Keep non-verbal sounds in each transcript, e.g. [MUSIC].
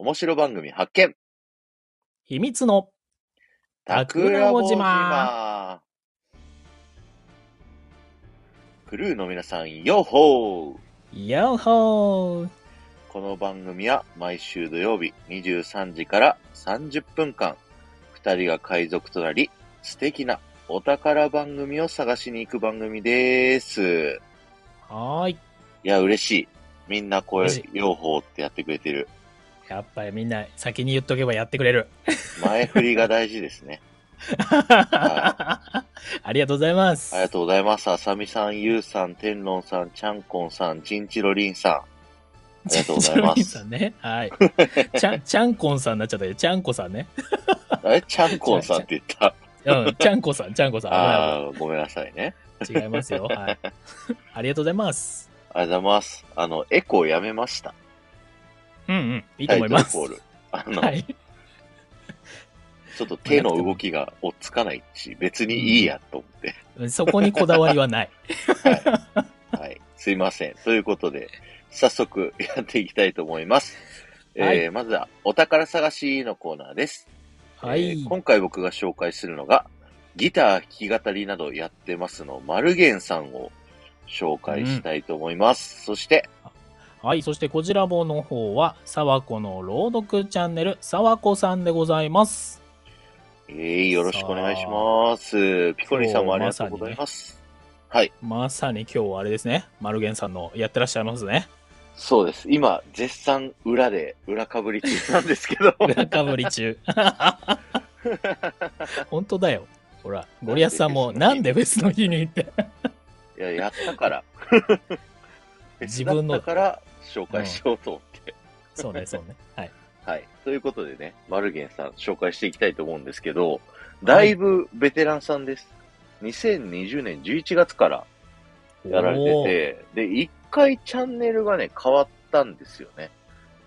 面白番組発見秘密の桜子島クルーの皆さん、ヨッホーヨッホーこの番組は毎週土曜日23時から30分間、二人が海賊となり、素敵なお宝番組を探しに行く番組です。はーい。いや、嬉しい。みんなこれヨッホーってやってくれてる。やっぱりみんな先に言っとけばやってくれる。前振りが大事ですね。[LAUGHS] ありがとうございます。ありがとうございます。あさみさん、ゆうさん、てんろんさん、ちゃんこんさん、ちんちろりんさん。ありがとうございますちゃんさんね。はい。ちゃん、ちゃんこんさんになっちゃったよ。ちゃんこさんね。あれ？ちゃんこんさんって言った？うん、ちゃんこさん、ちゃんこさん。ああ、ごめんなさいね。違いますよ。はい。ありがとうございます。ありがとうございます。あの、エコーやめました。うんうん。いいと思います。タイトルコール。あの、はい。ちょっと手の動きが追っつかないし、別にいいやと思って。そこにこだわりはない。はい。すいません。ということで、早速やっていきたいと思います。はいえー、まずは、お宝探しのコーナーです。はい。えー今回僕が紹介するのが、ギター弾き語りなどやってますの、マルゲンさんを紹介したいと思います。そして、はい。そして、こちらもの方は、沢子の朗読チャンネル、沢子さんでございます。えー、よろしくお願いします。ピコリンさんもありがとうございます。はい。まさに今日はあれですね。マルゲンさんのやってらっしゃいますね。そうです。今、絶賛裏で、裏かぶり中 [LAUGHS] なんですけど。裏かぶり中。[LAUGHS] 本当だよ。ほら、ゴリアスさんも、なんでフェスの日に行って。いや、やったから。[LAUGHS] 自分のだから、紹介しようと思って。そうね、そうね。はい。はい。ということでね、マルゲンさん紹介していきたいと思うんですけど、だいぶベテランさんです。2020年11月からやられてて、で、一回チャンネルがね、変わったんですよね。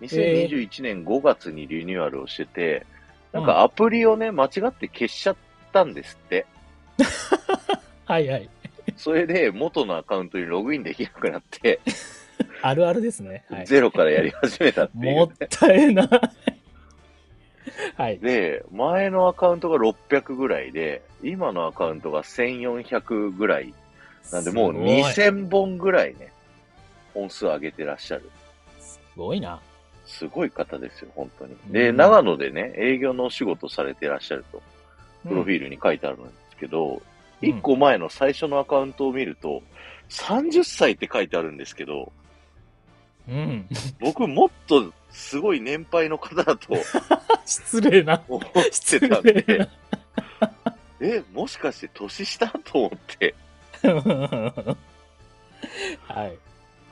2021年5月にリニューアルをしてて、なんかアプリをね、間違って消しちゃったんですって。[LAUGHS] はいはい。それで元のアカウントにログインできなくなって、[LAUGHS] あるあるですね。はい。ゼロからやり始めたっていう、もったいない。はい。で、前のアカウントが600ぐらいで、今のアカウントが1400ぐらい。なんでもうすごい2000本ぐらいね、本数上げてらっしゃる。すごいな。すごい方ですよ、本当に。で、うん長野でね、営業のお仕事されてらっしゃると、プロフィィールに書いてあるんですけど、うん一個前の最初のアカウントを見ると、30歳って書いてあるんですけど、ル。うん。僕もっとすごい年配の方だと [LAUGHS] 失礼な。思って失たん礼でな、。え、もしかして年下と思って、[LAUGHS] はい。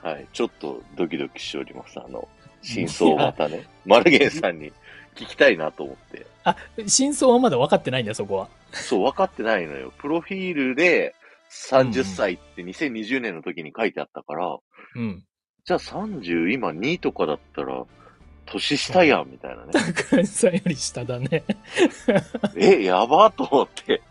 はい、ちょっとドキドキしております。あの、真相をまたね、マルゲンさんに聞きたいなと思って。あ、真相はまだ分かってないんだよ、そこは。そう、分かってないのよ。プロフィールで30歳って2020年の時に書いてあったから、うん。じゃあ30今2とかだったら、年下やんみたいなね。高 [LAUGHS] 橋さんより下だね。え、やばと思って。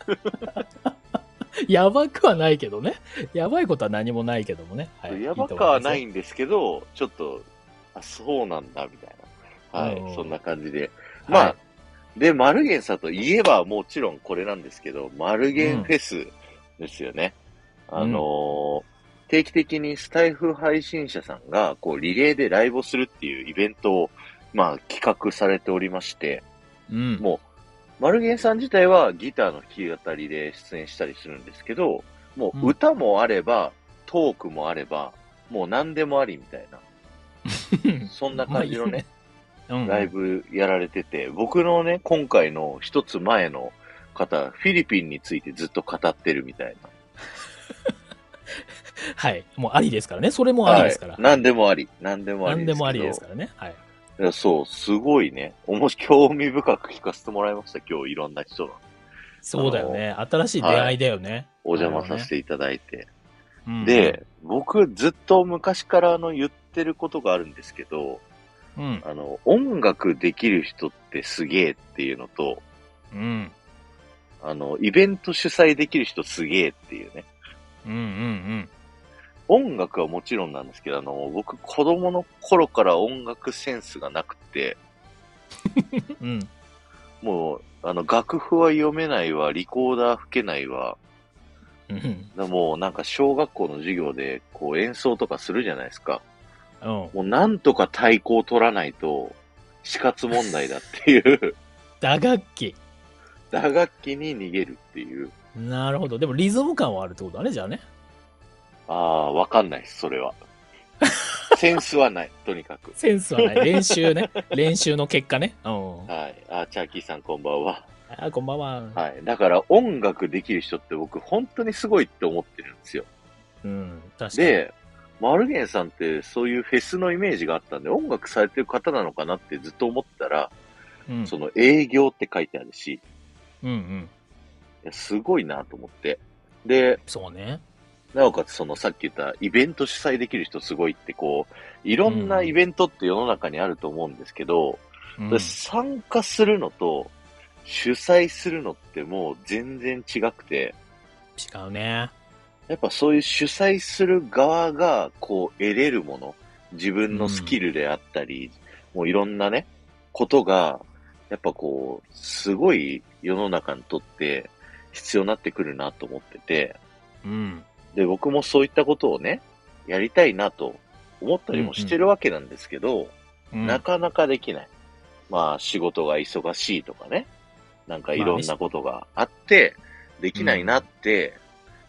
[LAUGHS] やばくはないけどね。やばいことは何もないけどもね。はい、やばくはないいんですけど、ちょっと、あ、そうなんだ、みたいな。はうんい、そんな感じで。とまあ、はいで、マルゲンさんといえばもちろんこれなんですけど、マルゲンフェスですよね。あのー定期的にスタイフ配信者さんが、こう、リレーでライブをするっていうイベントを、まあ、企画されておりまして、うん。もう、マルゲンさん自体はギターの弾き語りで出演したりするんですけど、もう歌もあれば、トークもあれば、もう何でもありみたいな、[LAUGHS] そんな感じのね、うん、ライブやられてて、僕のね、今回の一つ前の方、フィリピンについてずっと語ってるみたいな。[LAUGHS] はい。もうありですからね。それもありですから。はい。何でもあり。何でもあり何でもありですからね。はい。いやそう、すごいね。おもし、興味深く聞かせてもらいました、今日いろんな人のそうだよね。新しい出会いだよね。お邪魔させていただいて。うんで、僕ずっと昔からあの言ってることがあるんですけど、うん。あの、音楽できる人ってすげえっていうのと、うん。あの、イベント主催できる人すげえっていうね。うんうん音楽はもちろんなんですけど、あの、僕子供の頃から音楽センスがなくて、[LAUGHS] うん。もう、あの、楽譜は読めないわ、リコーダー吹けないわ、うん。でもうなんか小学校の授業でこう演奏とかするじゃないですか。うん。もうなんとか太鼓を取らないと死活問題だっていう、[LAUGHS] 打楽器。打楽器に逃げるっていう。なるほど。でもリズム感はあるってことだね、じゃあね。ああ、わかんないです、それは。[LAUGHS] センスはない、とにかく。センスはない。練習ね。[LAUGHS] 練習の結果ね。うん。はい。あ、チャーキーさんこんばんは。あ、こんばんは。はい。だから音楽できる人って僕本当にすごいって思ってるんですよ。うん。確かに。で、マルゲンさんってそういうフェスのイメージがあったんで、音楽されてる方なのかなってずっと思ってたら、うん。その営業って書いてあるし、うんうん。いやすごいなと思って。で、そうね。なおかつそのさっき言ったイベント主催できる人すごいってこう、いろんなイベントって世の中にあると思うんですけど、うん、参加するのと主催するのってもう全然違くて、違うね。やっぱそういう主催する側がこう得れるもの、自分のスキルであったり、もういろんなね、ことが、やっぱこう、すごい世の中にとって必要になってくるなと思ってて、うん。で、僕もそういったことをね、やりたいなと思ったりもしてるわけなんですけど、うん、なかなかできない。まあ仕事が忙しいとかね、なんかいろんなことがあって、できないなって、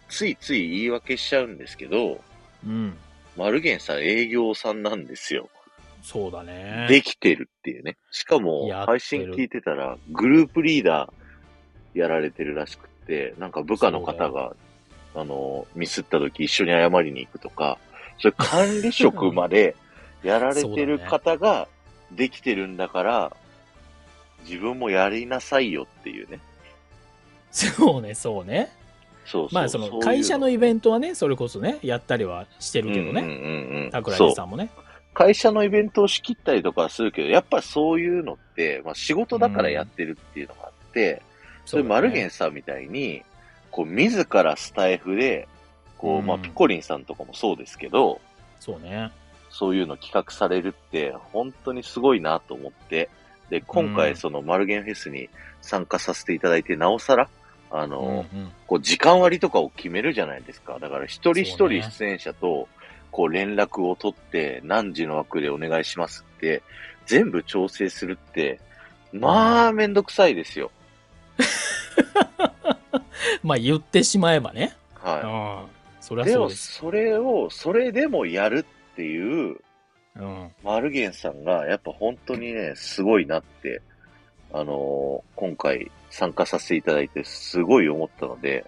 ついつい言い訳しちゃうんですけど、うん。マルゲンさん営業さんなんですよ。そうだね。できてるっていうね。しかも配信聞いてたら、グループリーダーやられてるらしくって、なんか部下の方が、あの、ミスった時一緒に謝りに行くとか、それ管理職までやられてる方ができてるんだから、自分もやりなさいよっていうね。そうね、そうね。そうまあ、その会社のイベントはね、それこそね、やったりはしてるけどね。うんうんうんうん。桜そう井さんもね。会社のイベントを仕切ったりとかはするけど、やっぱそういうのって、まあ仕事だからやってるっていうのがあって、それマルゲンさんみたいに、こう自らスタイフで、こう、うん。まあピコリンさんとかもそうですけど、そうね。そういうの企画されるって、本当にすごいなと思って、で、今うん。回そのマルゲンフェスに参加させていただいて、なおさら、あうんの、うんこう時間割とかを決めるじゃないですか。だから一人一人出演者と、こう連絡を取って、何時の枠でお願いしますって、全部調整するって、まあ、めんどくさいですよ。[LAUGHS] まあ、言ってしまえばね。うはい。でも、ゃそうです。それを、それでもやるっていう、うん。マルゲンさんが、やっぱ本当にね、すごいなって、あのー今回参加させていただいて、すごい思ったので、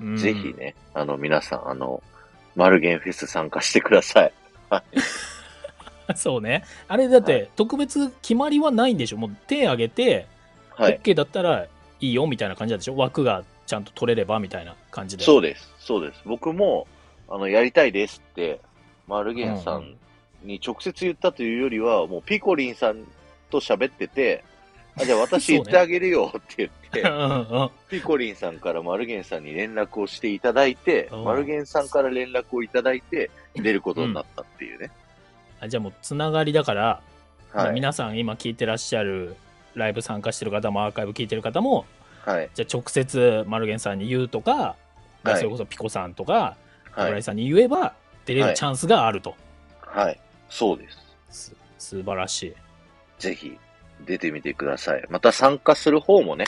うんぜひ。ね、あの、皆さん、あの、マルゲンフェス参加してください。[LAUGHS] そうね。あれだっはて、特別決まりはないんでしょ？もう手挙げて、はい。OK だったらいいよみたいな感じなんでしょ？枠がちゃんと取れればみたいな感じで。そうです。そうです。僕も、あの、やりたいですって、マルゲンさんに直接言ったというよりは、もうピコリンさんと喋ってて、あ、じゃあ私言ってあげるよって言って、うんうん。ピコリンさんからマルゲンさんに連絡をしていただいて、うんマルゲンさんから連絡をいただいて、出ることになったっていうね。あじゃあもうつながりだから、まあはい。皆さん今聞いてらっしゃるライブ参加してる方もアーカイブ聞いてる方もはい。じゃあ直接マルゲンさんに言うとか、まあはいそれこそピコさんとかはい。桜井さんに言えば出れはいるチャンスがあると、はい。そうです。す素晴らしいぜひ、出てみてください。また参加する方もね、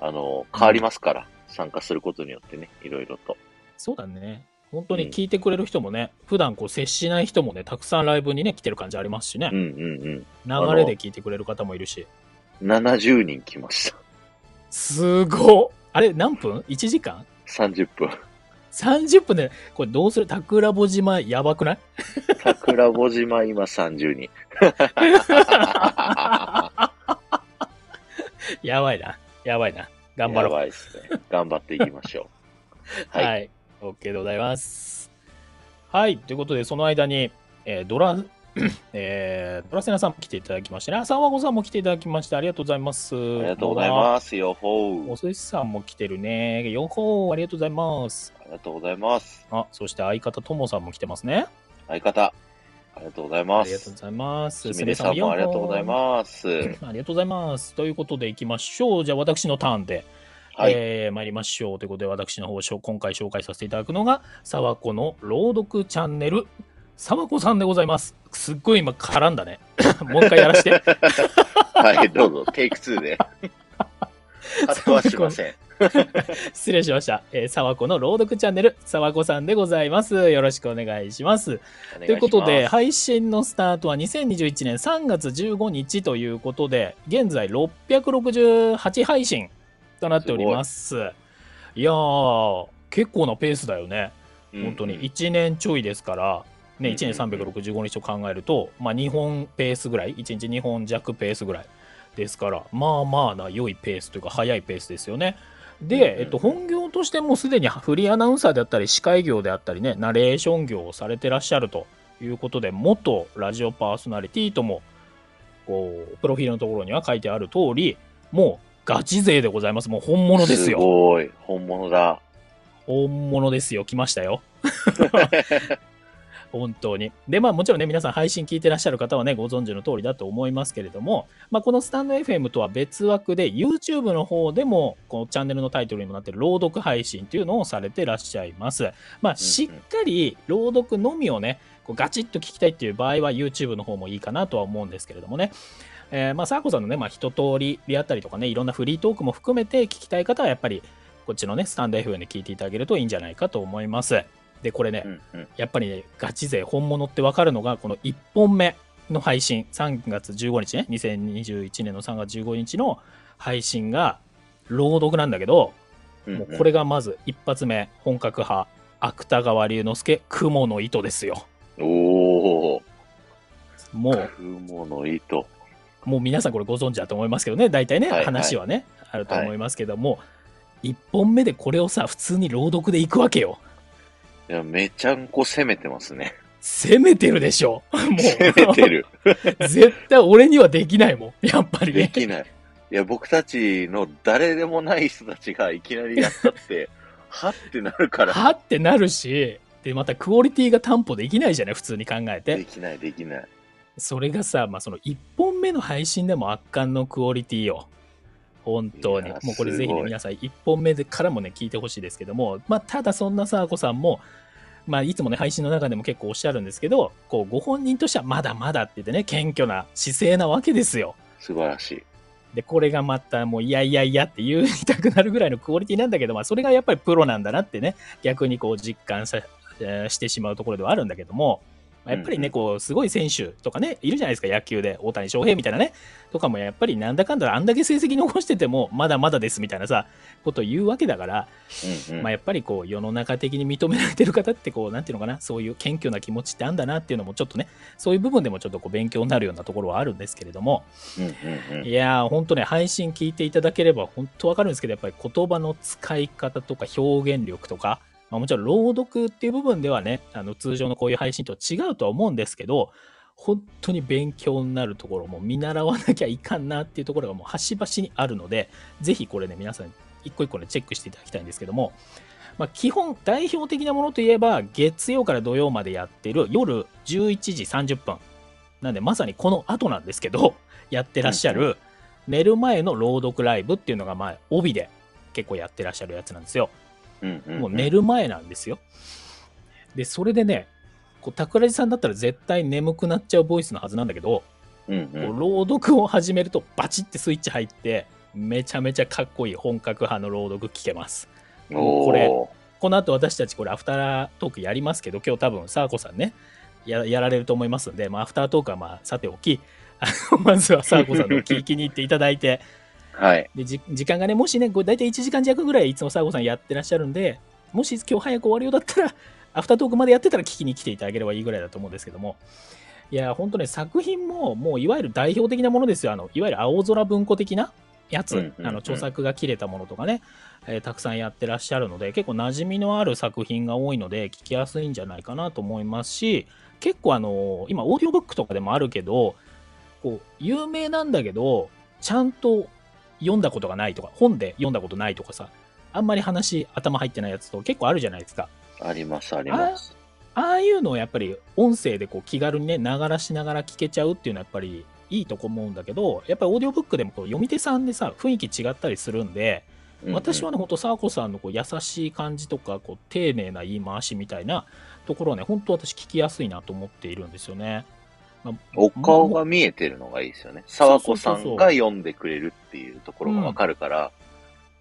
あの、変わりますから、参加することによってね、いろいろと。そうだね本当に聞いてくれる人もね、普段こう接しない人もねたくさんライブにね来てる感じありますしねうん、うんうん。流れで聞いてくれる方もいるし70人来ました。すごっあれ何分 ?1 時間？30分。30分でこれどうする？桜穂島やばくない？桜穂島今30人。[LAUGHS] やばいなやばいな頑張ろうやばいですね。頑張っていきましょう。[LAUGHS] は、はいい。OK でございます。はい、ということで、その間に、えードラ、[COUGHS] えードラセナさんも来ていただきましてね、浅輪子さんも来ていただきまして、ありがとうございます。あありがとうございます。よほおー。寿司さんも来てるね。よほー、ありがとうございます。ありがとうございます。あ、そして相方ともさんも来てますね。相方。ありがとうございますありがとう。ございます。すみれさんもありがとうございます。す。ありがとうございます。ということでいきましょう。じゃあ私のターンで、はい。えー参りましょう。ということで私の方を今回紹介させていただくのが、沢子の朗読チャンネル、沢子さんでございます。すっごい今絡んだね。[LAUGHS] もう一回やらして。[LAUGHS] はい、どうぞ、テイク2で。[LAUGHS] カットはしません。失礼しました。えー、沢子の朗読チャンネル、沢子さんでございます。よろしくお願いします。ますということで、配信のスタートは2021年3月15日ということで、現在668配信となっております。いやー、結構なペースだよね。本当に。1年ちょいですから、ね、1年365日と考えると、まあ、2本ペースぐらい、1日2本弱ペースぐらいですから、まあまあな良いペースというか、早いペースですよね。で、えっと、本業としてもうすでにフリーアナウンサーであったり、司会業であったりね、ナレーション業をされてらっしゃるということで、元ラジオパーソナリティとも、こう、プロフィールのところには書いてある通り、もうガチ勢でございます。もう本物ですすよ。ごい。本物だ。本物ですよ。来ましたよ。[LAUGHS] 本当に。で、まあもちろんね、皆さん配信聞いてらっしゃる方はね、ご存知の通りだと思いますけれども、まあこのスタンド FM とは別枠で YouTube の方でも、このチャンネルのタイトルにもなっている朗読配信というのをされてらっしゃいます。まあしっかり朗読のみをね、こうガチッと聞きたいっていう場合は YouTube の方もいいかなとは思うんですけれどもね。えーまあ、サーコさんのね、まあ、一通りであったりとかね、いろんなフリートークも含めて聞きたい方は、やっぱり、こっちのね、スタンド FM で聞いていただけるといいんじゃないかと思います。で、これね、うんうん。やっぱりね、ガチ勢本物ってわかるのが、この1本目の配信、3月15日ね、2021年の3月15日の配信が朗読なんだけど、うんうんもうこれがまず一発目、本格派、芥川龍之介、雲の糸ですよ。おー。もう、雲の糸。もう皆さんこれご存知だと思いますけどね、大体ね、はいはい話はね、あると思いますけども、1本目でこれをさ、普通に朗読でいくわけよ。いや、めちゃんこ攻めてますね。攻めてるでしょ。も攻めてる。う、[LAUGHS] 絶対俺にはできないもん。やっぱりね。できない。いや、僕たちの誰でもない人たちがいきなりやったって、[LAUGHS] はってなるから。はってなるし、で、またクオリティが担保できないじゃない、普通に考えて。できない、できない。それがさ、まあ、その1本目の配信でも圧巻のクオリティよ。本当に。もうこれぜひね、皆さん1本目でからもね、聞いてほしいですけども、まあ、ただそんなさあこさんも、まあ、いつもね、配信の中でも結構おっしゃるんですけど、こう、ご本人としてはまだまだって言ってね、謙虚な姿勢なわけですよ。素晴らしい。で、これがまたもう、いやいやいやって言いたくなるぐらいのクオリティなんだけど、まあ、それがやっぱりプロなんだなってね、逆にこう、実感さ、えーしてしまうところではあるんだけども、まあやっぱりね、こう、すごい選手とかね、いるじゃないですか、野球で、大谷翔平みたいなね、とかもやっぱりなんだかんだあんだけ成績残してても、まだまだですみたいなさ、ことを言うわけだから、うんうん。まあやっぱりこう、世の中的に認められてる方って、こう、なんていうのかな、そういう謙虚な気持ちってあんだなっていうのもちょっとね、そういう部分でもちょっとこう、勉強になるようなところはあるんですけれども、うんうんうん。いやー、本当ね、配信聞いていただければ本当わかるんですけど、やっぱり言葉の使い方とか表現力とか、まあ、もちろん朗読っていう部分ではね、あの通常のこういう配信と違うとは思うんですけど、本当に勉強になるところも見習わなきゃいかんなっていうところがもう端々にあるので、ぜひこれね、皆さん一個一個ね、チェックしていただきたいんですけども、まあ、基本、代表的なものといえば、月曜から土曜までやってる夜11時30分。なんで、まさにこの後なんですけど、[LAUGHS] やってらっしゃる、寝る前の朗読ライブっていうのが、まあ、帯で結構やってらっしゃるやつなんですよ。うんうんんもう寝る前なんですよ。で、それでね、こう桜地さんだったら絶対眠くなっちゃうボイスのはずなんだけど、うんう。こうん朗読を始めるとバチってスイッチ入って、めちゃめちゃかっこいい本格派の朗読聞けます。これこの後私たちこれアフタートークやりますけど、今日多分サーコさんね、ややられると思いますんで、まあ、アフタートークはまあさておき、まずはサーコさんの聞きに行っていただいて、はい。でじ時間がね、もしね、大体1時間弱ぐらいいつもサーゴさんやってらっしゃるんで、もし今日早く終わるようだったら、[LAUGHS] アフタートークまでやってたら聞きに来ていただければいいぐらいだと思うんですけども、いや、本当ね、作品ももういわゆる代表的なものですよ。あのいわゆる青空文庫的なやつ、うんうんうんあの著作が切れたものとかね、えーたくさんやってらっしゃるので、結構馴染みのある作品が多いので、聞きやすいんじゃないかなと思いますし、結構あの、今、オーディオブックとかでもあるけど、こう、有名なんだけど、ちゃんと読んだことがないとか、本で読んだことないとかさ、あんまり話、頭入ってないやつと結構あるじゃないですか。あります、あります。ああいうのをやっぱり音声でこう気軽にね、ながらしながら聞けちゃうっていうのはやっぱりいいとこ思うんだけど、やっぱりオーディオブックでもこう読み手さんでさ、雰囲気違ったりするんで、私はね、ほんと、サーコさんのこう優しい感じとか、こう丁寧な言い回しみたいなところはね、本当私聞きやすいなと思っているんですよね。まあお顔が見えてるのがいいですよね。沢子さんが読んでくれるっていうところがわかるから、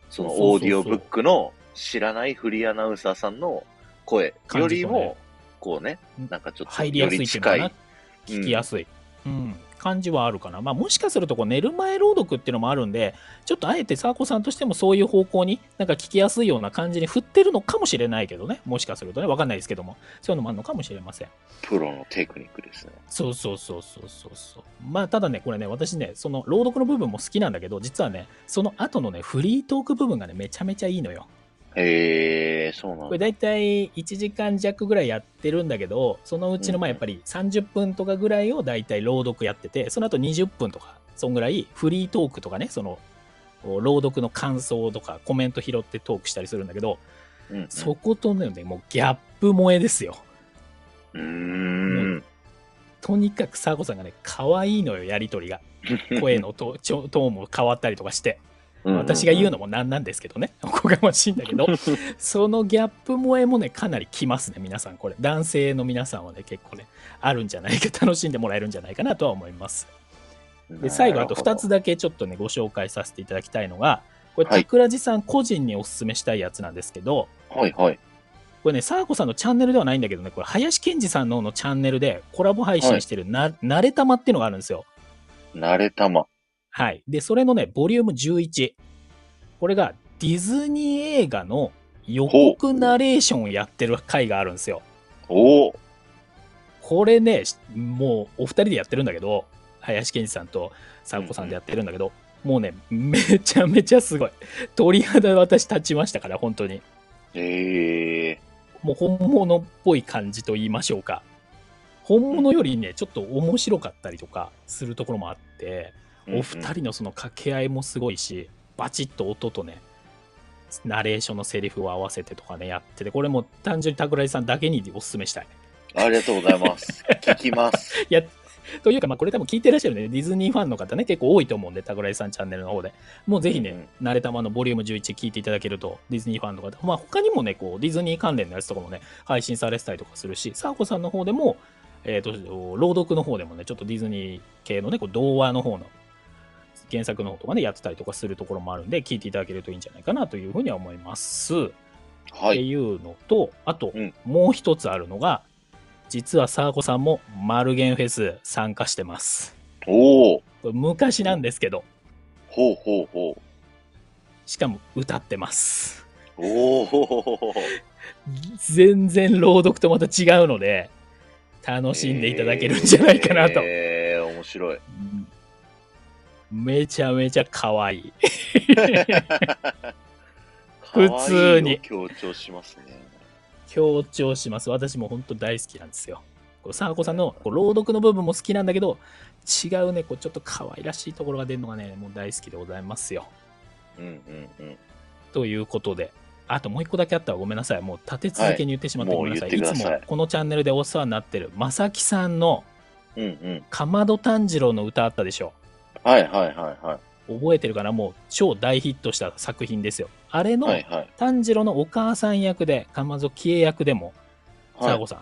そのオーディオブックの知らないフリーアナウンサーさんの声よりも、こうね、なんかちょっと入りやすい。聞きやすい。うん感じはあるかな。まあ、もしかするとこう寝る前朗読っていうのもあるんで、ちょっとあえてサーコさんとしてもそういう方向になんか聞きやすいような感じに振ってるのかもしれないけどね。もしかするとね、わかんないですけども。そういうのもあるのかもしれません。プロのテクニックですね。そうそうそうそうそうそう。まあ、ただね、これね、私ね、その朗読の部分も好きなんだけど、実はね、その後のね、フリートーク部分がね、めちゃめちゃいいのよ。へえ、そうなんだ。これ大体1時間弱ぐらいやってるんだけど、そのうちのまあやっぱり30分とかぐらいを大体朗読やってて、その後20分とか、そんぐらいフリートークとかね、その、朗読の感想とかコメント拾ってトークしたりするんだけど、うんうん、そことね、もうギャップ萌えですよ。うーん。とにかくサーコさんがね、可愛いのよ、やりとりが。[LAUGHS] 声のトトーンも変わったりとかして。私が言うのもなんなんですけどね。[LAUGHS] おこがましいんだけど、[LAUGHS] そのギャップ萌えもね、かなりきますね、皆さん。これ、男性の皆さんはね、結構ね、あるんじゃないか、楽しんでもらえるんじゃないかなとは思います。で、最後、あと2つだけちょっとね、ご紹介させていただきたいのが、これ、はい桜地さん個人におすすめしたいやつなんですけど、はいはい。これね、サーコさんのチャンネルではないんだけどね、これ、林健二さんの方のチャンネルでコラボ配信してるな、なれたまっていうのがあるんですよ。慣れたま。はい。で、それのね、ボリューム11。これがディズニー映画の予告ナレーションをやってる回があるんですよ。おお。これね、もうお二人でやってるんだけど、林健二さんとサーコさんでやってるんだけど、もうね、めちゃめちゃすごい。鳥肌私立ちましたから、本当に。ええもう本物っぽい感じと言いましょうか。本物よりね、ちょっと面白かったりとかするところもあって、ー。お二人のその掛け合いもすごいし、バチッと音とね、ナレーションのセリフを合わせてとかね、やってて、これも単純に桜井さんだけにおすすめしたい。ありがとうございます。[LAUGHS] 聞きます。いや、というか、まあ、これ多分聞いてらっしゃるね、ディズニーファンの方ね、結構多いと思うんで、桜井さんチャンネルの方で。もうぜひね、うん慣れたまのボリューム11聞いていただけると、ディズニーファンの方、まあ、他にもね、こう、ディズニー関連のやつとかもね、配信されてたりとかするし、サーコさんの方でも、えっ、と、朗読の方でもね、ちょっとディズニー系のね、こう童話の方の原作の方とかね、やってたりとかするところもあるんで、聞いていただけるといいんじゃないかなというふうには思います。はい。っていうのと、あとうん、もう一つあるのが、実はサーコさんもマルゲンフェス参加してます。おお。昔なんですけど、ほうほうほう。しかも歌ってます。おお。全然朗読とまた違うので、楽しんでいただけるんじゃないかなと。ええー、面白い。めちゃめちゃ可愛い。[LAUGHS] 普通に強調しますね。強調します。私も本当大好きなんですよ。こうサーコさんのこう朗読の部分も好きなんだけど、違うね、こうちょっと可愛らしいところが出るのがね、もう大好きでございますよ。うんうんうん。ということで、あともう一個だけあったらごめんなさい。もう立て続けに言ってしまってはいごめんなさい。もう言ってくださいつもこのチャンネルでお世話になってる、まさきさんのうんうん。かまど炭治郎の歌あったでしょ。はいはいはいは覚えてるかな？もう超大ヒットした作品ですよ。あれい。のはいはい。炭治郎のお母さん役で、かまぞきえ役でも、はいサーゴさん、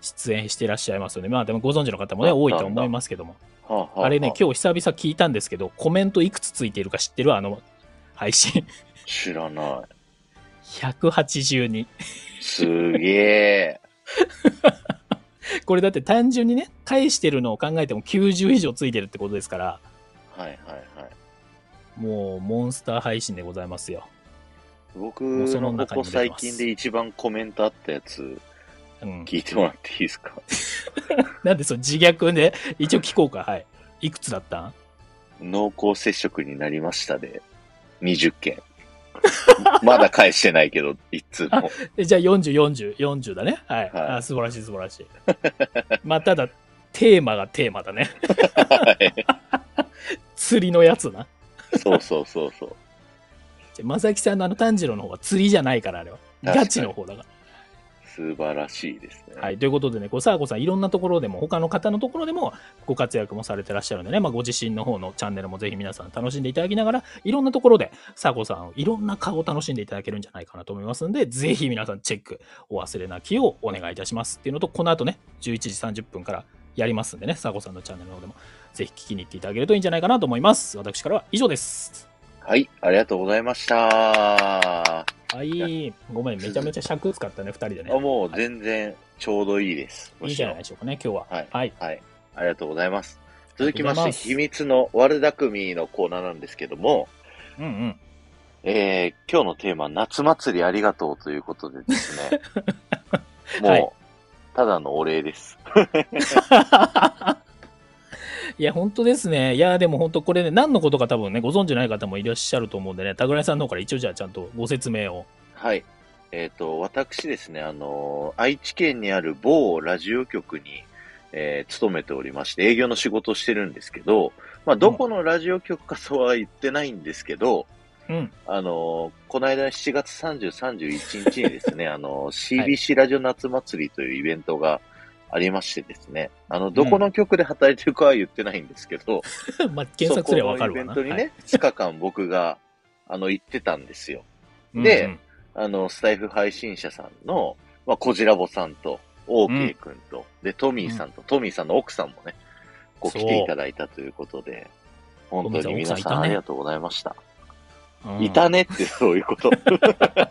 出演していらっしゃいますよね。まあでもご存知の方もね、あ多いと思いますけども。はあはああれね、今日久々聞いたんですけど、コメントいくつついているか知ってる？あの配信。知らない。[LAUGHS] 182。すげえ。[LAUGHS] これだって単純にね、返してるのを考えても90以上ついてるってことですから、はいはいはい。もうモンスター配信でございますよ。僕のここ最近で一番コメントあったやつ、うん。聞いてもらっていいですか？[LAUGHS] なんでその自虐で、一応聞こうか。はい。いくつだったん？濃厚接触になりましたで、20件。[LAUGHS] まだ返してないけど、いつも。えじゃあ40、40、40だね。はい。はいあ素晴らしい、素晴らしい。[LAUGHS] まあ、ただ、テーマがテーマだね。はい釣りのやつな。そうそうそうそう。じゃあまさきさんのあの炭治郎の方は釣りじゃないから、あれは。ガチの方だから。素晴らしいですね。はい。ということでね、こう、サーコさん、いろんなところでも、他の方のところでも、ご活躍もされてらっしゃるんでね、まあ、ご自身の方のチャンネルもぜひ皆さん楽しんでいただきながら、いろんなところで、サーコさん、いろんな顔を楽しんでいただけるんじゃないかなと思いますんで、ぜひ皆さんチェック、お忘れなきをお願いいたしますっていうのと、この後ね、11時30分からやりますんでね、サーコさんのチャンネルの方でも、ぜひ聞きに行っていただけるといいんじゃないかなと思います。私からは以上です。はい、ありがとうございました。はい。ごめん、めちゃめちゃ尺使ったね、二人でねあ。もう全然ちょうどいいです。いいんじゃないでしょうかね、今日は。はいはい。はい。ありがとうございます。続きまして、秘密の悪巧みのコーナーなんですけども、うんうん。えー、今日のテーマ、夏祭りありがとうということでですね、[LAUGHS] もう、はいただのお礼です。[LAUGHS] いや、本当ですね。いや、でも本当これね、何のことか多分ね、ご存知ない方もいらっしゃると思うんでね、田倉さんの方から一応じゃあちゃんとご説明を。はい。えっ、と、私ですね、あのー愛知県にある某ラジオ局に、えー勤めておりまして、営業の仕事をしてるんですけど、まあ、どこのラジオ局かとは言ってないんですけど、うん。あのーこの間7月30、31日にですね、あの [LAUGHS] ー CBC ラジオ夏祭りというイベントがありましてですね、あの、どこの局で働いてるかは言ってないんですけど、[LAUGHS] まあ、検索すればわかるわな。そこのイベントにね、はい2日間僕が、あの、行ってたんですよ。うんでうんあの、スタイフ配信者さんの、まあ、コジラボさんと、オーケー君と、で、トミーさんと、トミーさんの奥さんもね、こう来ていただいたということで、本当に皆さんありがとうございました。うんいたねってそういうこと。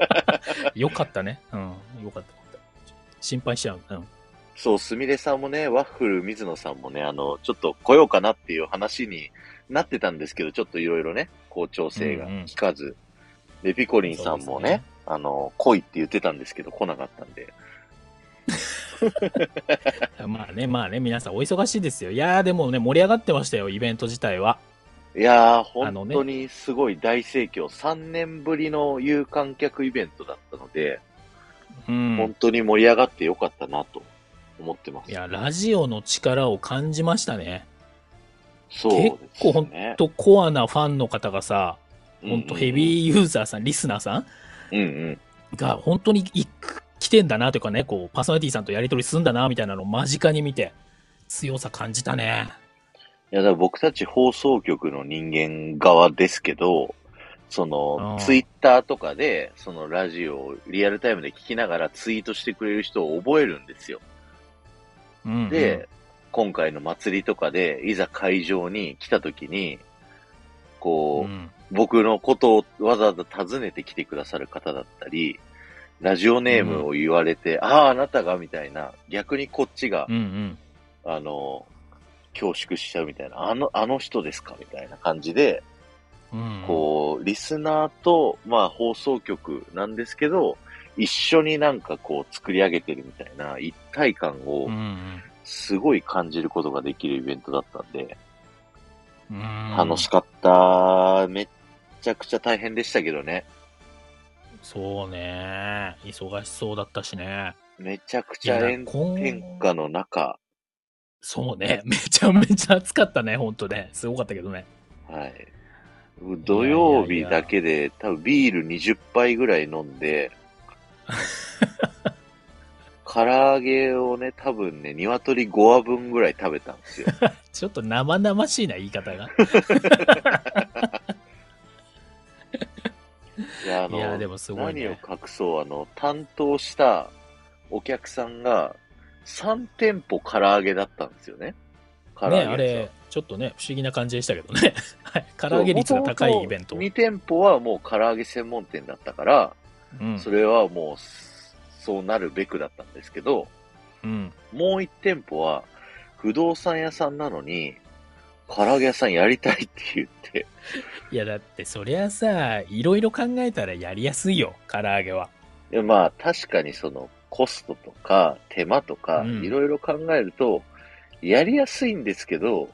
[LAUGHS] よかったね。うん。よかった。心配しちゃう。うん。そう、すみれさんもね、ワッフル水野さんもね、あの、ちょっと来ようかなっていう話になってたんですけど、ちょっといろいろね、こう調整が効かず、で、ピコリンさんもねねあの、来いって言ってたんですけど、来なかったんで。[LAUGHS] まあね、まあね、皆さんお忙しいですよ。いやー、でもね、盛り上がってましたよ、イベント自体は。いやー、本当にすごい大盛況。3年ぶりの有観客イベントだったので、うん本。当に盛り上がってよかったなと思ってます。いや、ラジオの力を感じましたね。そうですね。結構ほんとコアなファンの方がさ、うんほんとヘビーユーザーさん、リスナーさんうんうん。が本当にい来てんだなというかね、こう、パーソナリティさんとやり取りするんだな、みたいなのを間近に見て、強さ感じたね。いや、だから僕たち放送局の人間側ですけど、そのう、んツイッターとかで、そのラジオをリアルタイムで聞きながらツイートしてくれる人を覚えるんですよ。うんうん、で、今回の祭りとかで、いざ会場に来た時に、こう、うん。僕のことをわざわざ訪ねてきてくださる方だったり、ラジオネームを言われて、ああ、あなたが、みたいな、逆にこっちが、うんうん。あの、恐縮しちゃうみたいな、あの、あの人ですかみたいな感じで、うん、こう、リスナーと、まあ、放送局なんですけど、一緒になんかこう、作り上げてるみたいな一体感をすごい感じることができるイベントだったんで、うん、楽しかった。めっちゃくちゃ大変でしたけどね。そうね。忙しそうだったしね。めちゃくちゃ炎天下の中、そうね。[LAUGHS] めちゃめちゃ暑かったね、ほんとね。すごかったけどね。はい。土曜日だけで多分ビール20杯ぐらい飲んで、唐揚げをね、多分ね、鶏5羽分ぐらい食べたんですよ。[LAUGHS] ちょっと生々しいな、言い方が。いや、あの、いやでもすごいね何を隠そう、あの、担当したお客さんが3店舗唐揚げだったんですよね。唐揚げね、あれ、ちょっとね、不思議な感じでしたけどね。[LAUGHS] はい。唐揚げ率が高いイベント。2店舗はもう唐揚げ専門店だったから、うんそれはもう、そうなるべくだったんですけど、うん。もう1店舗は不動産屋さんなのに、唐揚げ屋さんやりたいって言って、[LAUGHS] いや、だって、そりゃさ、いろいろ考えたらやりやすいよ、唐揚げは。でまあ確かにそのコストとか手間とかうんいろいろ考えると、やりやすいんですけど、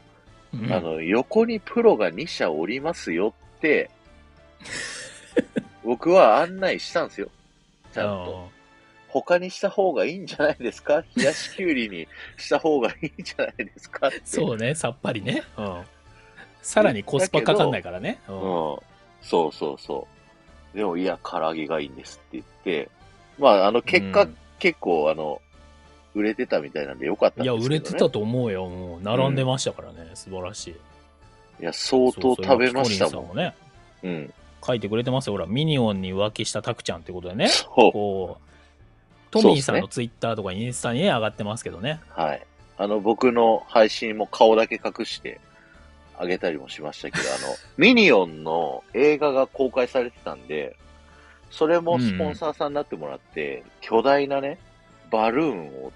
うんあの、横にプロが2社おりますよって、[LAUGHS] 僕は案内したんですよ。ちゃんと。他にした方がいいんじゃないですか？冷やしきゅうりにした方がいいんじゃないですかって。そうね、さっぱりね。うん。さらにコスパかかんないからね。ううんん。そうそうそう。でも、いや、唐揚げがいいんですって言って、まあ、あの、結果、うん結構、あの、売れてたみたいなんでよかったんいや、ですけど、ね。売れてたと思うよ。もう、並んでましたからね。素晴らしい。いや、相当食べましたもん。そうそもね、うん。書いてくれてますよ。ほら、ミニオンに浮気したタクちゃんってことでね。こう、トミーさんのツイッターとかインスタにね、上がってますけどね。はい。あの、僕の配信も顔だけ隠してあげたりもしましたけど、あの、[LAUGHS] ミニオンの映画が公開されてたんで、それもスポンサーさんになってもらって、巨大なね、バルーンを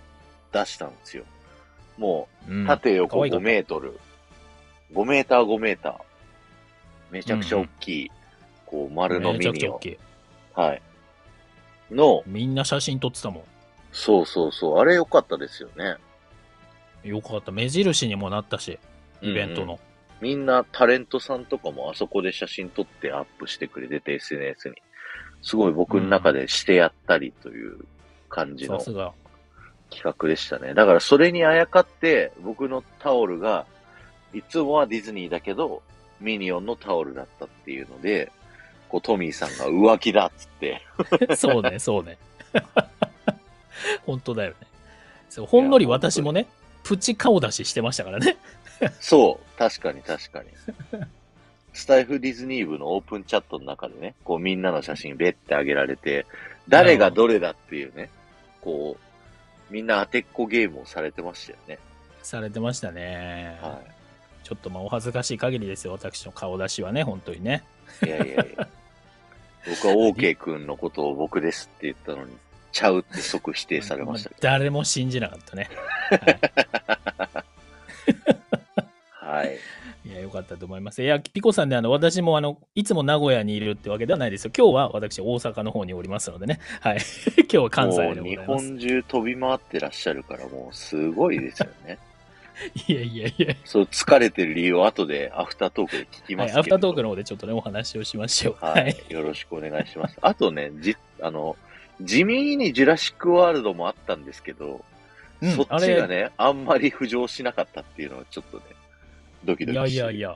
出したんですよ。もうんう、縦横5可愛かったメートル、5メーター5メーター、めちゃくちゃ大きい、こう、丸のめミニオン。はい。の、みんな写真撮ってたもそうそうそう、あれ良かったですよね。ん。よかった。目印にもなったし、イベントの。うんうんみんなタレントさんとかもあそこで写真撮ってアップしてくれてて SNS に。すごい僕の中でしてやったりという感じの。企画でしたね。だからそれにあやかって僕のタオルがいつもはディズニーだけどミニオンのタオルだったっていうので、こうトミーさんが浮気だっつって、[LAUGHS] そうね、そうね。[LAUGHS] 本当だよね。そうほんのり私もね、プチ顔出ししてましたからね。[LAUGHS] そう、確かに確かに。スタイフディズニー部のオープンチャットの中でね、こうみんなの写真ベッて上げられて、誰がどれだっていうね、こう、みんな当てっこゲームをされてましたよね。されてましたね。はちょっとまあお恥ずかしい限りですよ、私の顔出しはね、本当にね。い。いやいやいや。僕は OK 君のことを僕ですって言ったのに、ちゃうって即否定されました。[LAUGHS] 誰も信じなかったね。はい。いや、よかったと思います。いや、ピコさんね、あの、私もあの、いつも名古屋にいるってわけではないですよ。今日は私、大阪の方におりますのでね。はい。[LAUGHS] 今日は関西でございます。本中飛び回ってらっしゃるからもうすごいですよね。いやいやいや。そう、疲れてる理由を後でアフタートークで聞きはい、ますけど。アフタートークの方でちょっとね、お話をしましょう。はい。よろしくお願いします。あとね、じ、あの、地味にジュラシックワールドもあったんですけど、うんそっちがね、あんまり浮上しなかったっていうのはちょっとね、ドキドいキしてやいやいや。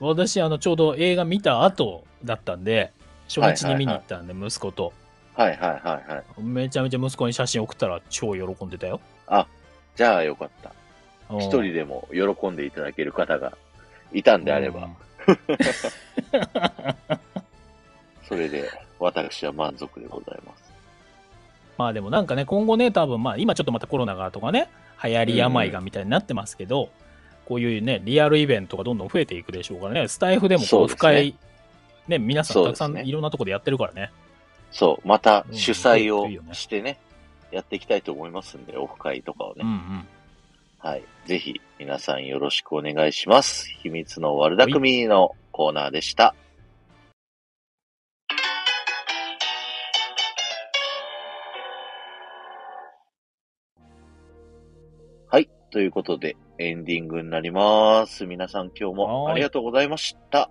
私、あの、ちょうど映画見た後だったんで、初日に見に行ったんで、息子と。はいはいはいはい。めちゃめちゃ息子に写真送ったら超喜んでたよ。じゃあよかった。うん一人でも喜んでいただける方がいたんであれば、[LAUGHS] それで私は満足でございます。まあでもなんかね、今後ね、多分まあ今ちょっとまたコロナがとかね、流行り病がみたいになってますけど、こういうね、リアルイベントがどんどん増えていくでしょうからね、スタイフでもこう深い、ね、皆さんたくさんいろんなところでやってるからね。そう、またうん。主催をしてね、やっていきたいと思いますんで、オフ会とかをね。うん。うん。はい。ぜひ、皆さんよろしくお願いします。秘密の悪巧みのコーナーでした。はい。ということで、エンディングになります。皆さん今日もはいありがとうございました。あ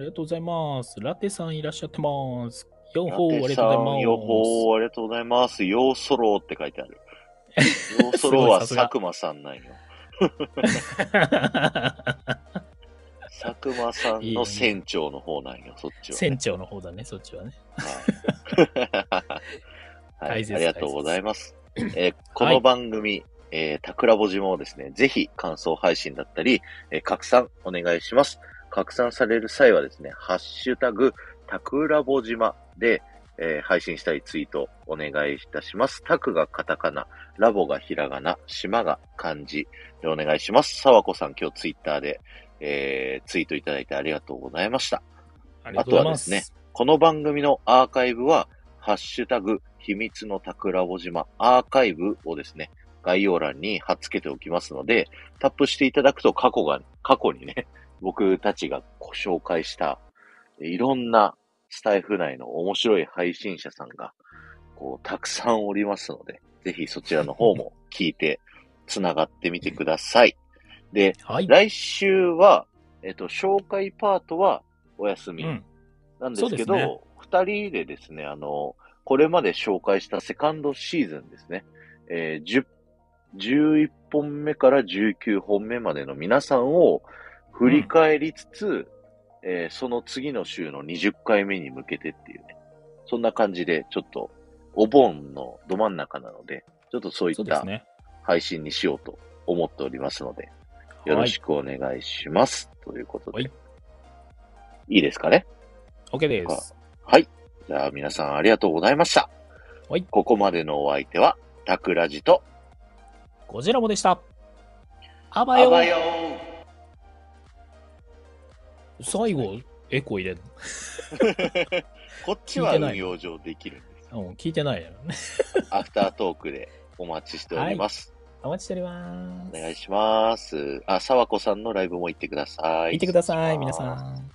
りがとうございます。ラテさんいらっしゃってます。よっほー、ありがとうございます。ん、よほー、ありがとうございます。ヨーソローって書いてある。ヨーソローは佐久間さんなんよ。佐久間さんの船長の方なんよ、そっちは、ね。船長の方だね、そっちはね。はい。ありがとうございます。えーこの番組、えー、桜ぼ島をですね、ぜひ感想配信だったり、えー拡散お願いします。拡散される際はですね、ハッシュタグ、タクラボ島で、えー配信したりツイートお願いいたします。タクがカタカナ、ラボがひらがな、島が漢字でお願いします。さわこさん今日ツイッターで、えーツイートいただいてありがとうございました。ありがとうございます。あとはですこの番組のアーカイブは、ハッシュタグ、秘密の桜尾島アーカイブをですね、概要欄に貼っ付けておきますので、タップしていただくと過去が、過去にね、僕たちがご紹介した、いろんなスタイフ内の面白い配信者さんが、こう、たくさんおりますので、ぜひそちらの方も聞いて、つながってみてください。で、はい。来週は、えっと、紹介パートはお休み。うん。なんですけど、そうですね二人でですね、あの、これまで紹介したセカンドシーズンですね、えー、10 11本目から19本目までの皆さんを振り返りつつ、えーその次の週の20回目に向けてっていうね、そんな感じでちょっとお盆のど真ん中なので、ちょっとそういった。配信にしようと思っておりますので、よろしくお願いします。ということで。はいいいですかね？OK です。はい。じゃあ皆さんありがとうございました。はいここまでのお相手は、タクラジと、ゴジラボでした。あばよあばよ最後、エコー入れる [LAUGHS] こっちは運用上できるんです。のうん、聞いてないよね。[LAUGHS] アフタートークでお待ちしております。お待ちしております。お願いします。あ、沢子さんのライブも行ってください。見てください、皆さん。